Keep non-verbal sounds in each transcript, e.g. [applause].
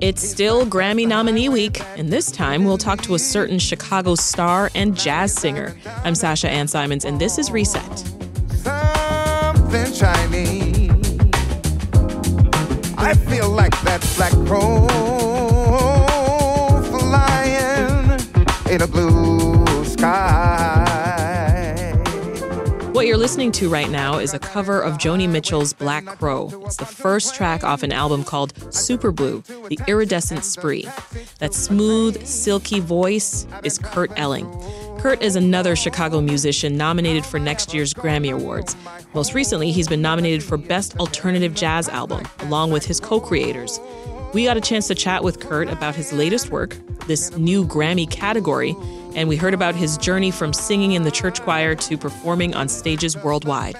It's still Grammy nominee week, and this time we'll talk to a certain Chicago star and jazz singer. I'm Sasha Ann Simons, and this is Reset. Something shiny. I feel like that black crow flying in a blue listening to right now is a cover of Joni Mitchell's Black Crow. It's the first track off an album called Super Blue, The Iridescent Spree. That smooth, silky voice is Kurt Elling. Kurt is another Chicago musician nominated for next year's Grammy Awards. Most recently, he's been nominated for Best Alternative Jazz Album, along with his co creators. We got a chance to chat with Kurt about his latest work, this new Grammy category, and we heard about his journey from singing in the church choir to performing on stages worldwide.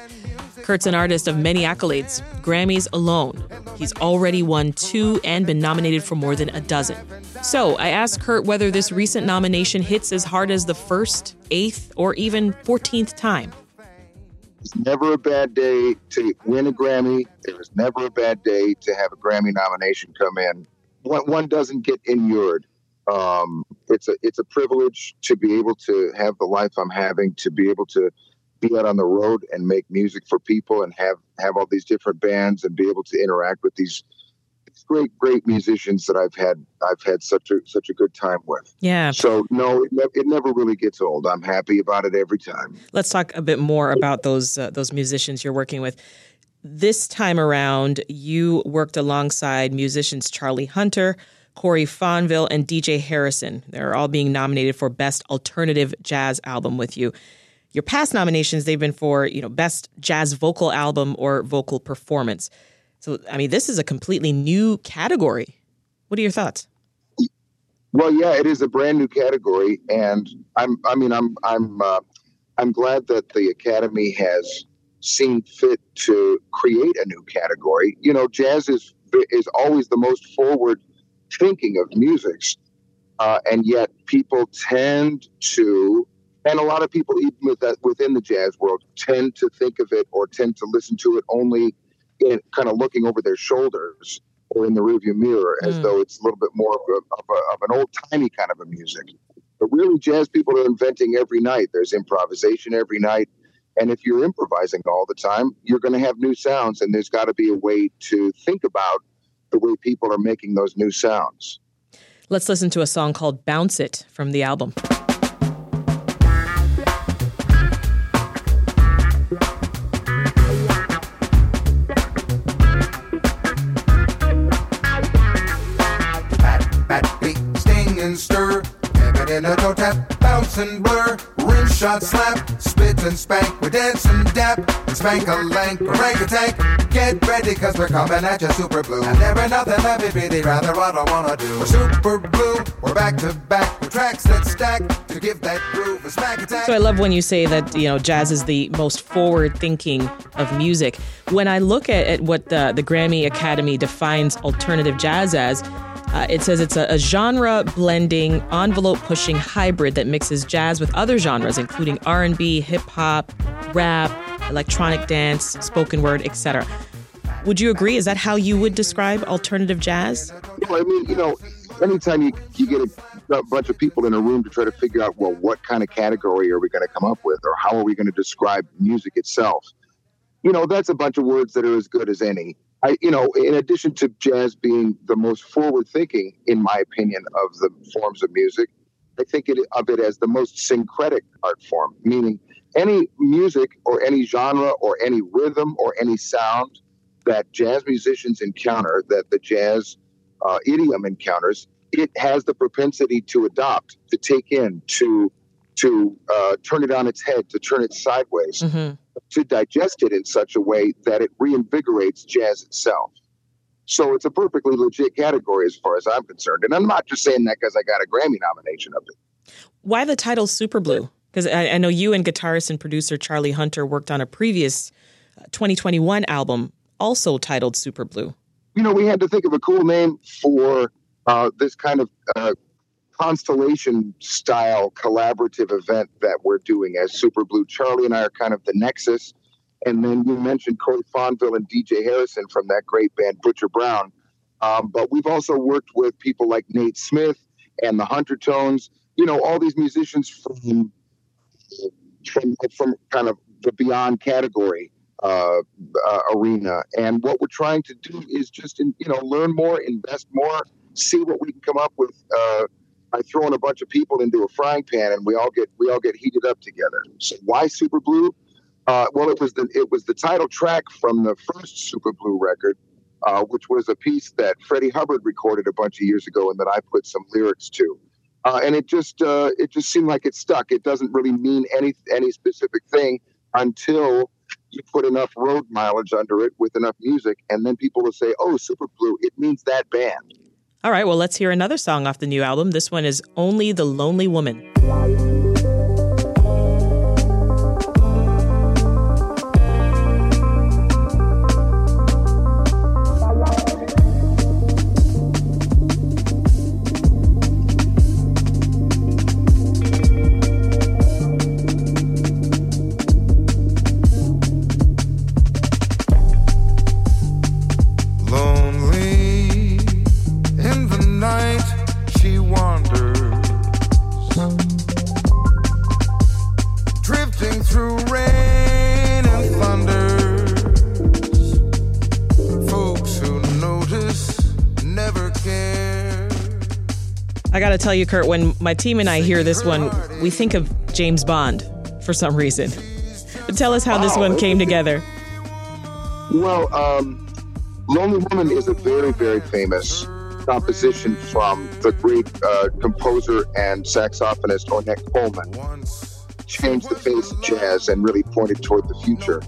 Kurt's an artist of many accolades, Grammys alone. He's already won two and been nominated for more than a dozen. So I asked Kurt whether this recent nomination hits as hard as the first, eighth, or even 14th time. It's never a bad day to win a Grammy. It was never a bad day to have a Grammy nomination come in. One, one doesn't get inured um, it's a it's a privilege to be able to have the life I'm having, to be able to be out on the road and make music for people, and have have all these different bands, and be able to interact with these great great musicians that I've had I've had such a such a good time with. Yeah. So no, it, ne- it never really gets old. I'm happy about it every time. Let's talk a bit more about those uh, those musicians you're working with. This time around, you worked alongside musicians Charlie Hunter, Corey Fonville, and DJ Harrison. They're all being nominated for Best Alternative Jazz Album with you. Your past nominations, they've been for, you know, Best Jazz Vocal Album or Vocal Performance. So, I mean, this is a completely new category. What are your thoughts? Well, yeah, it is a brand new category, and I'm, I mean, I'm, I'm, uh, I'm glad that the Academy has seen fit to create a new category. You know, jazz is is always the most forward thinking of music. Uh, and yet people tend to, and a lot of people even with that, within the jazz world tend to think of it or tend to listen to it only in kind of looking over their shoulders or in the rearview mirror as mm. though it's a little bit more of, a, of, a, of an old timey kind of a music. But really, jazz people are inventing every night. There's improvisation every night. And if you're improvising all the time, you're going to have new sounds, and there's got to be a way to think about the way people are making those new sounds. Let's listen to a song called Bounce It from the album. in a toe tap, bounce and blur, rim shot slap, spit and spank, we dance and dap, and spank a lank, rank a tank. Get ready, cause we're coming at you super blue. And there ain't nothing that we really rather what I wanna do. We're super blue, we're back to back with tracks that stack to give that groove a smack attack. So I love when you say that, you know, jazz is the most forward thinking of music. When I look at, at what the, the Grammy Academy defines alternative jazz as, uh, it says it's a, a genre blending, envelope pushing hybrid that mixes jazz with other genres, including R&B, hip hop, rap, electronic dance, spoken word, etc. Would you agree? Is that how you would describe alternative jazz? Well, I mean, you know, anytime you, you get a, a, bunch of people in a room to try to figure out, well, what kind of category are we going to come up with, or how are we going to describe music itself? You know, that's a bunch of words that are as good as any. I, you know, in addition to jazz being the most forward thinking, in my opinion, of the forms of music, I think it, of it as the most syncretic art form, meaning any music or any genre or any rhythm or any sound that jazz musicians encounter, that the jazz uh, idiom encounters, it has the propensity to adopt, to take in, to to uh, turn it on its head, to turn it sideways, mm-hmm. To digest it in such a way that it reinvigorates jazz itself. So it's a perfectly legit category as far as I'm concerned. And I'm not just saying that because I got a Grammy nomination of it. Why the title Super Blue? Because I, I, know you and guitarist and producer Charlie Hunter worked on a previous uh, 2021 album also titled Super Blue you know, we had to think of a cool name for uh, this kind of uh, constellation style collaborative event that we're doing as Super Blue. Charlie and I are kind of the nexus. And then you mentioned Corey Fonville and DJ Harrison from that great band Butcher Brown. Um, but we've also worked with people like Nate Smith and the Hunter Tones, you know, all these musicians from, from, from kind of the beyond category uh, uh, arena. And what we're trying to do is just, in, you know, learn more, invest more, see what we can come up with uh, by throwing a bunch of people into a frying pan, and we all get we all get heated up together. So why Super Blue? Uh, well, it was the it was the title track from the first Super Blue record, uh, which was a piece that Freddie Hubbard recorded a bunch of years ago, and that I put some lyrics to. Uh, and it just uh, it just seemed like it stuck. It doesn't really mean any any specific thing until you put enough road mileage under it with enough music, and then people will say, "Oh, Super Blue, it means that band." All right, well, let's hear another song off the new album. This one is "Only the Lonely Woman." Tell you, Kurt, when my team and I hear this one, we think of James Bond for some reason. But tell us how this one came together. Well, um, Lonely Woman is a very, very famous composition from the great uh, composer and saxophonist Ornette Coleman. Changed the face of jazz and really pointed toward the future.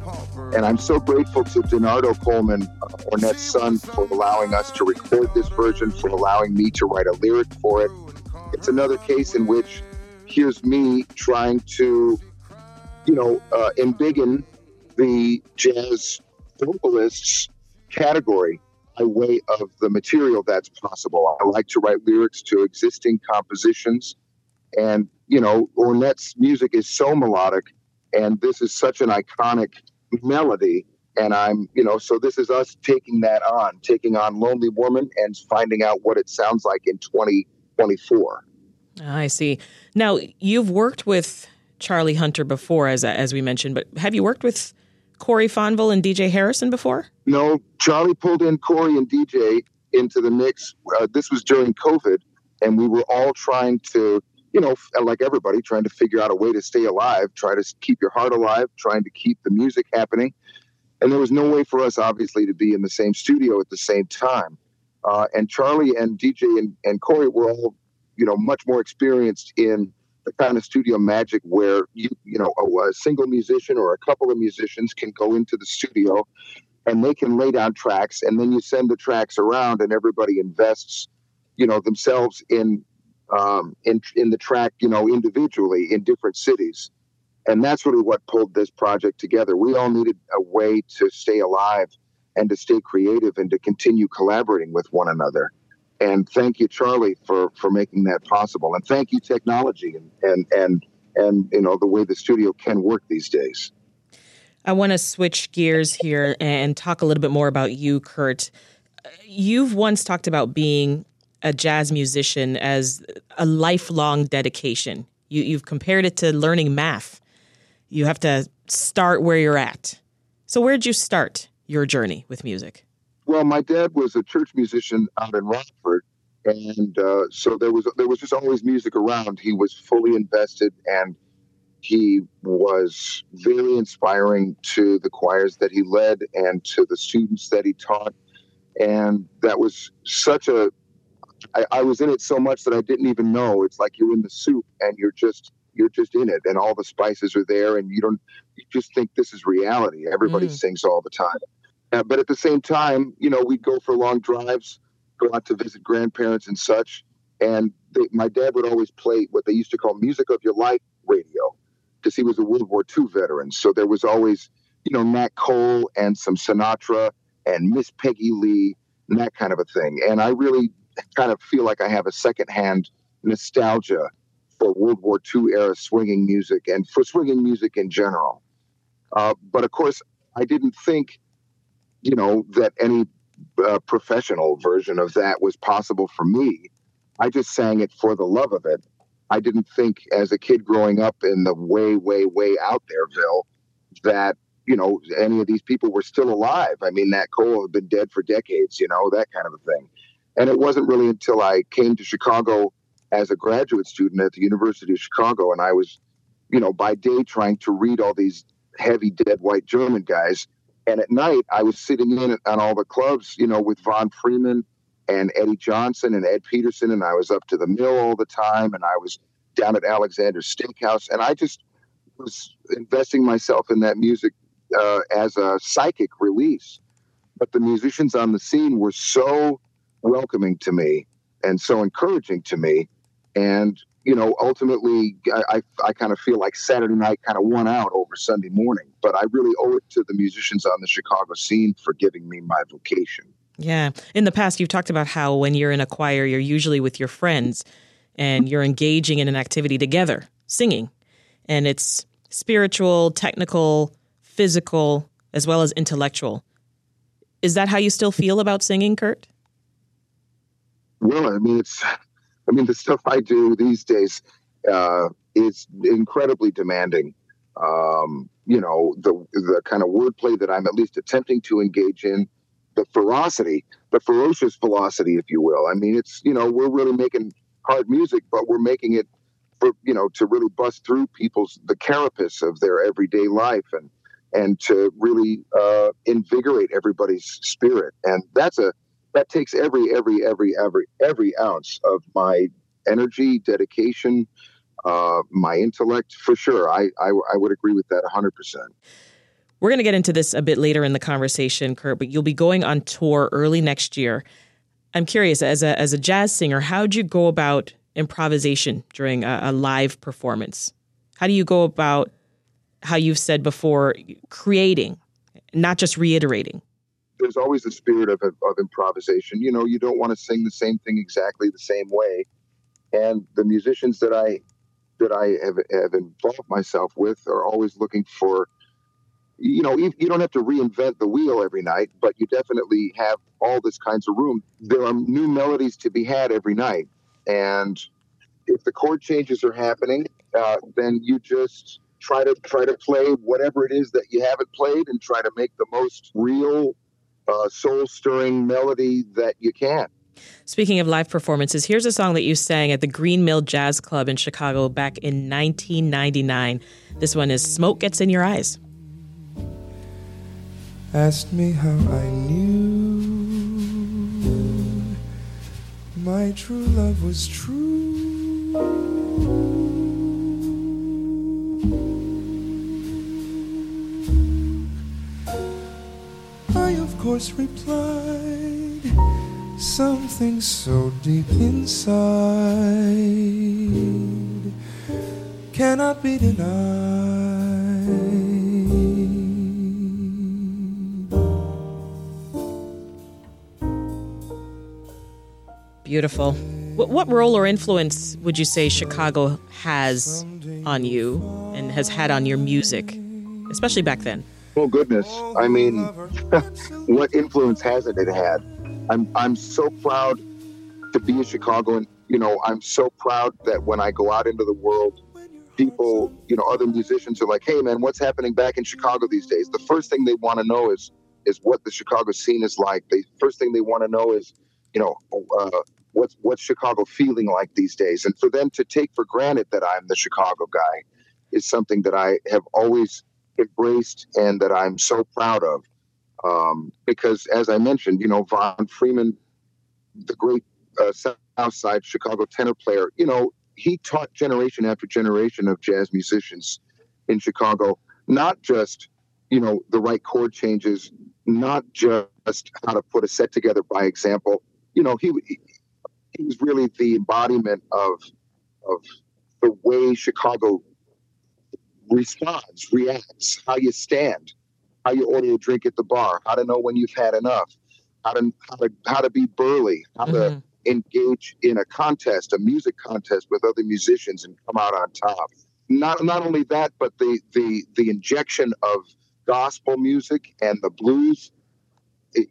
And I'm so grateful to Denardo Coleman, Ornette's son, for allowing us to record this version, for allowing me to write a lyric for it, it's another case in which here's me trying to, you know, uh, embiggen the jazz vocalists category by way of the material that's possible. I like to write lyrics to existing compositions. And, you know, Ornette's music is so melodic, and this is such an iconic melody. And I'm, you know, so this is us taking that on, taking on Lonely Woman and finding out what it sounds like in 20- 24. I see. Now, you've worked with Charlie Hunter before, as, as we mentioned, but have you worked with Corey Fonville and DJ Harrison before? No, Charlie pulled in Corey and DJ into the mix. Uh, this was during COVID, and we were all trying to, you know, like everybody, trying to figure out a way to stay alive, try to keep your heart alive, trying to keep the music happening. And there was no way for us, obviously, to be in the same studio at the same time. Uh, and Charlie and DJ and, and Corey were all, you know, much more experienced in the kind of studio magic where you, you know, a, a single musician or a couple of musicians can go into the studio and they can lay down tracks and then you send the tracks around and everybody invests, you know, themselves in um, in in the track, you know, individually in different cities. And that's really what pulled this project together. We all needed a way to stay alive and to stay creative and to continue collaborating with one another. And thank you, Charlie, for for making that possible. And thank you, technology, and and and and you know the way the studio can work these days. I want to switch gears here and talk a little bit more about you, Kurt. You've once talked about being a jazz musician as a lifelong dedication. You, you've compared it to learning math. You have to start where you're at. So, where did you start your journey with music? Well, my dad was a church musician out in Rockford, and uh, so there was there was just always music around. He was fully invested, and he was very inspiring to the choirs that he led and to the students that he taught. And that was such a I, I was in it so much that I didn't even know. It's like you're in the soup and you're just you're just in it, and all the spices are there, and you don't you just think this is reality. Everybody mm. sings all the time. Uh, but at the same time, you know, we'd go for long drives, go out to visit grandparents and such. And they, my dad would always play what they used to call music of your life radio because he was a World War II veteran. So there was always, you know, Nat Cole and some Sinatra and Miss Peggy Lee and that kind of a thing. And I really kind of feel like I have a secondhand nostalgia for World War II era swinging music and for swinging music in general. Uh, but of course, I didn't think you know, that any uh, professional version of that was possible for me. I just sang it for the love of it. I didn't think as a kid growing up in the way, way, way out there'ville that, you know, any of these people were still alive. I mean, Nat Cole had been dead for decades, you know, that kind of a thing. And it wasn't really until I came to Chicago as a graduate student at the University of Chicago and I was, you know, by day trying to read all these heavy dead white German guys and at night, I was sitting in on all the clubs, you know, with Von Freeman and Eddie Johnson and Ed Petersen. And I was up to the mill all the time. And I was down at Alexander's Steakhouse. And I just was investing myself in that music uh, as a psychic release. But the musicians on the scene were so welcoming to me and so encouraging to me. And you know, ultimately, I, I, I kind of feel like Saturday night kind of won out over Sunday morning. But I really owe it to the musicians on the Chicago scene for giving me my vocation. Yeah. In the past, you've talked about how when you're in a choir, you're usually with your friends and you're engaging in an activity together, singing. And it's spiritual, technical, physical, as well as intellectual. Is that how you still feel about singing, Kurt? Well, I mean, it's I mean, the stuff I do these days uh, is incredibly demanding. Um, you know, the the kind of wordplay that I'm at least attempting to engage in, the ferocity, the ferocious velocity, if you will. I mean, it's you know, we're really making hard music, but we're making it for you know to really bust through people's the carapace of their everyday life and and to really uh, invigorate everybody's spirit. And that's a that takes every every every every every ounce of my energy, dedication, uh, my intellect for sure. I, I I would agree with that hundred percent. We're going to get into this a bit later in the conversation, Kurt, but you'll be going on tour early next year. I'm curious, as a as a jazz singer, how'd you go about improvisation during a, a live performance? How do you go about how you've said before, creating, not just reiterating? There's always a spirit of, of, of improvisation. You know, you don't want to sing the same thing exactly the same way. And the musicians that I that I have, have involved myself with are always looking for, you know, you, you don't have to reinvent the wheel every night, but you definitely have all this kinds of room. There are new melodies to be had every night, and if the chord changes are happening, uh, then you just try to try to play whatever it is that you haven't played and try to make the most real uh, soul stirring melody that you can. Speaking of live performances, here's a song that you sang at the Green Mill Jazz Club in Chicago back in 1999. This one is Smoke Gets in Your Eyes. Asked me how I knew my true love was true. Course replied something so deep inside cannot be denied. Beautiful. What, what role or influence would you say Chicago has on you and has had on your music, especially back then? Oh goodness! I mean, [laughs] what influence hasn't it had? I'm I'm so proud to be a Chicagoan. You know, I'm so proud that when I go out into the world, people, you know, other musicians are like, "Hey, man, what's happening back in Chicago these days?" The first thing they want to know is is what the Chicago scene is like. The first thing they want to know is, you know, uh, what's what's Chicago feeling like these days. And for them to take for granted that I'm the Chicago guy is something that I have always embraced and that I'm so proud of. Um, because as I mentioned, you know, Von Freeman, the great uh, South Side Chicago tenor player, you know, he taught generation after generation of jazz musicians in Chicago not just you know the right chord changes, not just how to put a set together by example. You know, he he was really the embodiment of of the way Chicago responds, reacts, how you stand, how you order a drink at the bar, how to know when you've had enough, how to how to how to be burly, how mm-hmm. to engage in a contest, a music contest with other musicians and come out on top. Not not only that, but the the the injection of gospel music and the blues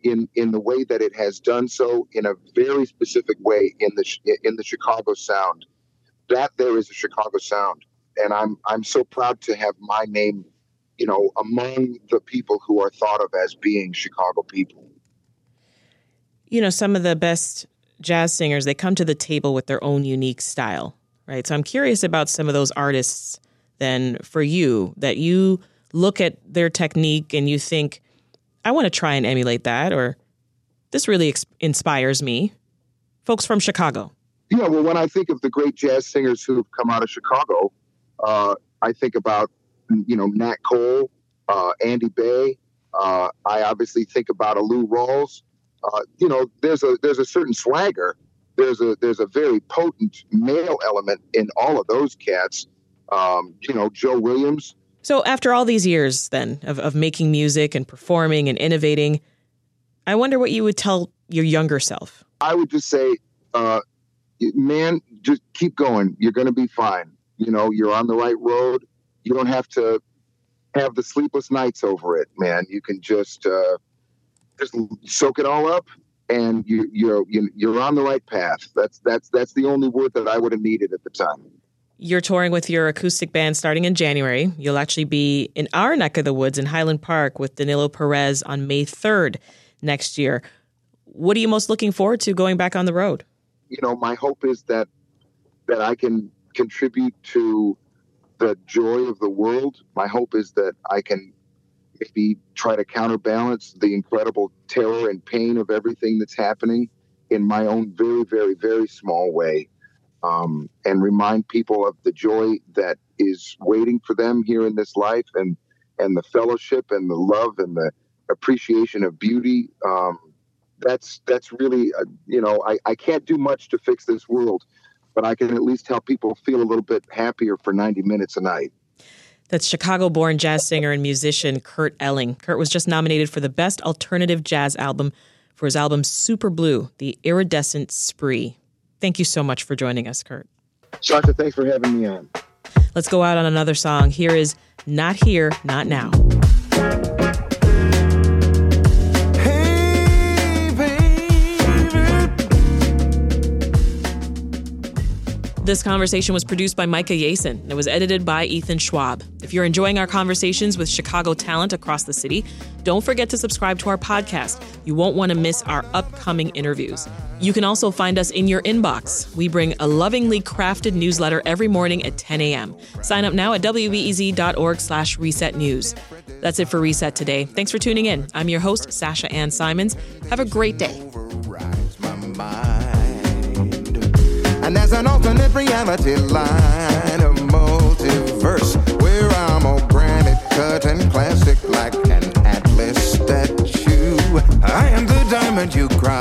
in in the way that it has done so in a very specific way in the in the Chicago sound. That there is a Chicago sound, and I'm I'm so proud to have my name, you know, among the people who are thought of as being Chicago people. You know, some of the best jazz singers they come to the table with their own unique style, right? So I'm curious about some of those artists. Then for you, that you look at their technique and you think I want to try and emulate that, or this really ex- inspires me. Folks from Chicago. Yeah, well, when I think of the great jazz singers who have come out of Chicago, uh, I think about, you know, Nat Cole, uh, Andy Bey. Uh, I obviously think about a Lou Rawls. Uh, you know, there's a there's a certain swagger. There's a there's a very potent male element in all of those cats. Um, you know, Joe Williams, so, after all these years, then, of, of making music and performing and innovating, I wonder what you would tell your younger self. I would just say, uh, man, just keep going. You're going to be fine. You know, you're on the right road. You don't have to have the sleepless nights over it, man. You can just uh, just soak it all up, and you, you're you're on the right path. That's that's that's the only word that I would have needed at the time. You're touring with your acoustic band starting in January. You'll actually be in our neck of the woods in Highland Park with Danilo Perez on May 3rd next year. What are you most looking forward to going back on the road? You know, my hope is that that I can contribute to the joy of the world. My hope is that I can maybe try to counterbalance the incredible terror and pain of everything that's happening in my own very, very, very small way um, and remind people of the joy that is waiting for them here in this life and and the fellowship and the love and the appreciation of beauty um, that's that's really uh, you know I, I can't do much to fix this world but i can at least help people feel a little bit happier for 90 minutes a night that's Chicago born jazz singer and musician Kurt Elling. Kurt was just nominated for the Best Alternative Jazz Album for his album Super Blue, The Iridescent Spree. Thank you so much for joining us, Kurt. Sasha, thanks for having me on. Let's go out on another song. Here is Not Here, Not Now. This conversation was produced by Micah Yason and was edited by Ethan Schwab. If you're enjoying our conversations with Chicago talent across the city, don't forget to subscribe to our podcast. You won't want to miss our upcoming interviews. You can also find us in your inbox. We bring a lovingly crafted newsletter every morning at 10 a.m. Sign up now at wbez.org slash reset news. That's it for Reset today. Thanks for tuning in. I'm your host, Sasha Ann Simons. Have a great day. And there's an alternate reality line, a multiverse, where I'm a granite cut and classic like an Atlas statue. I am the diamond you grind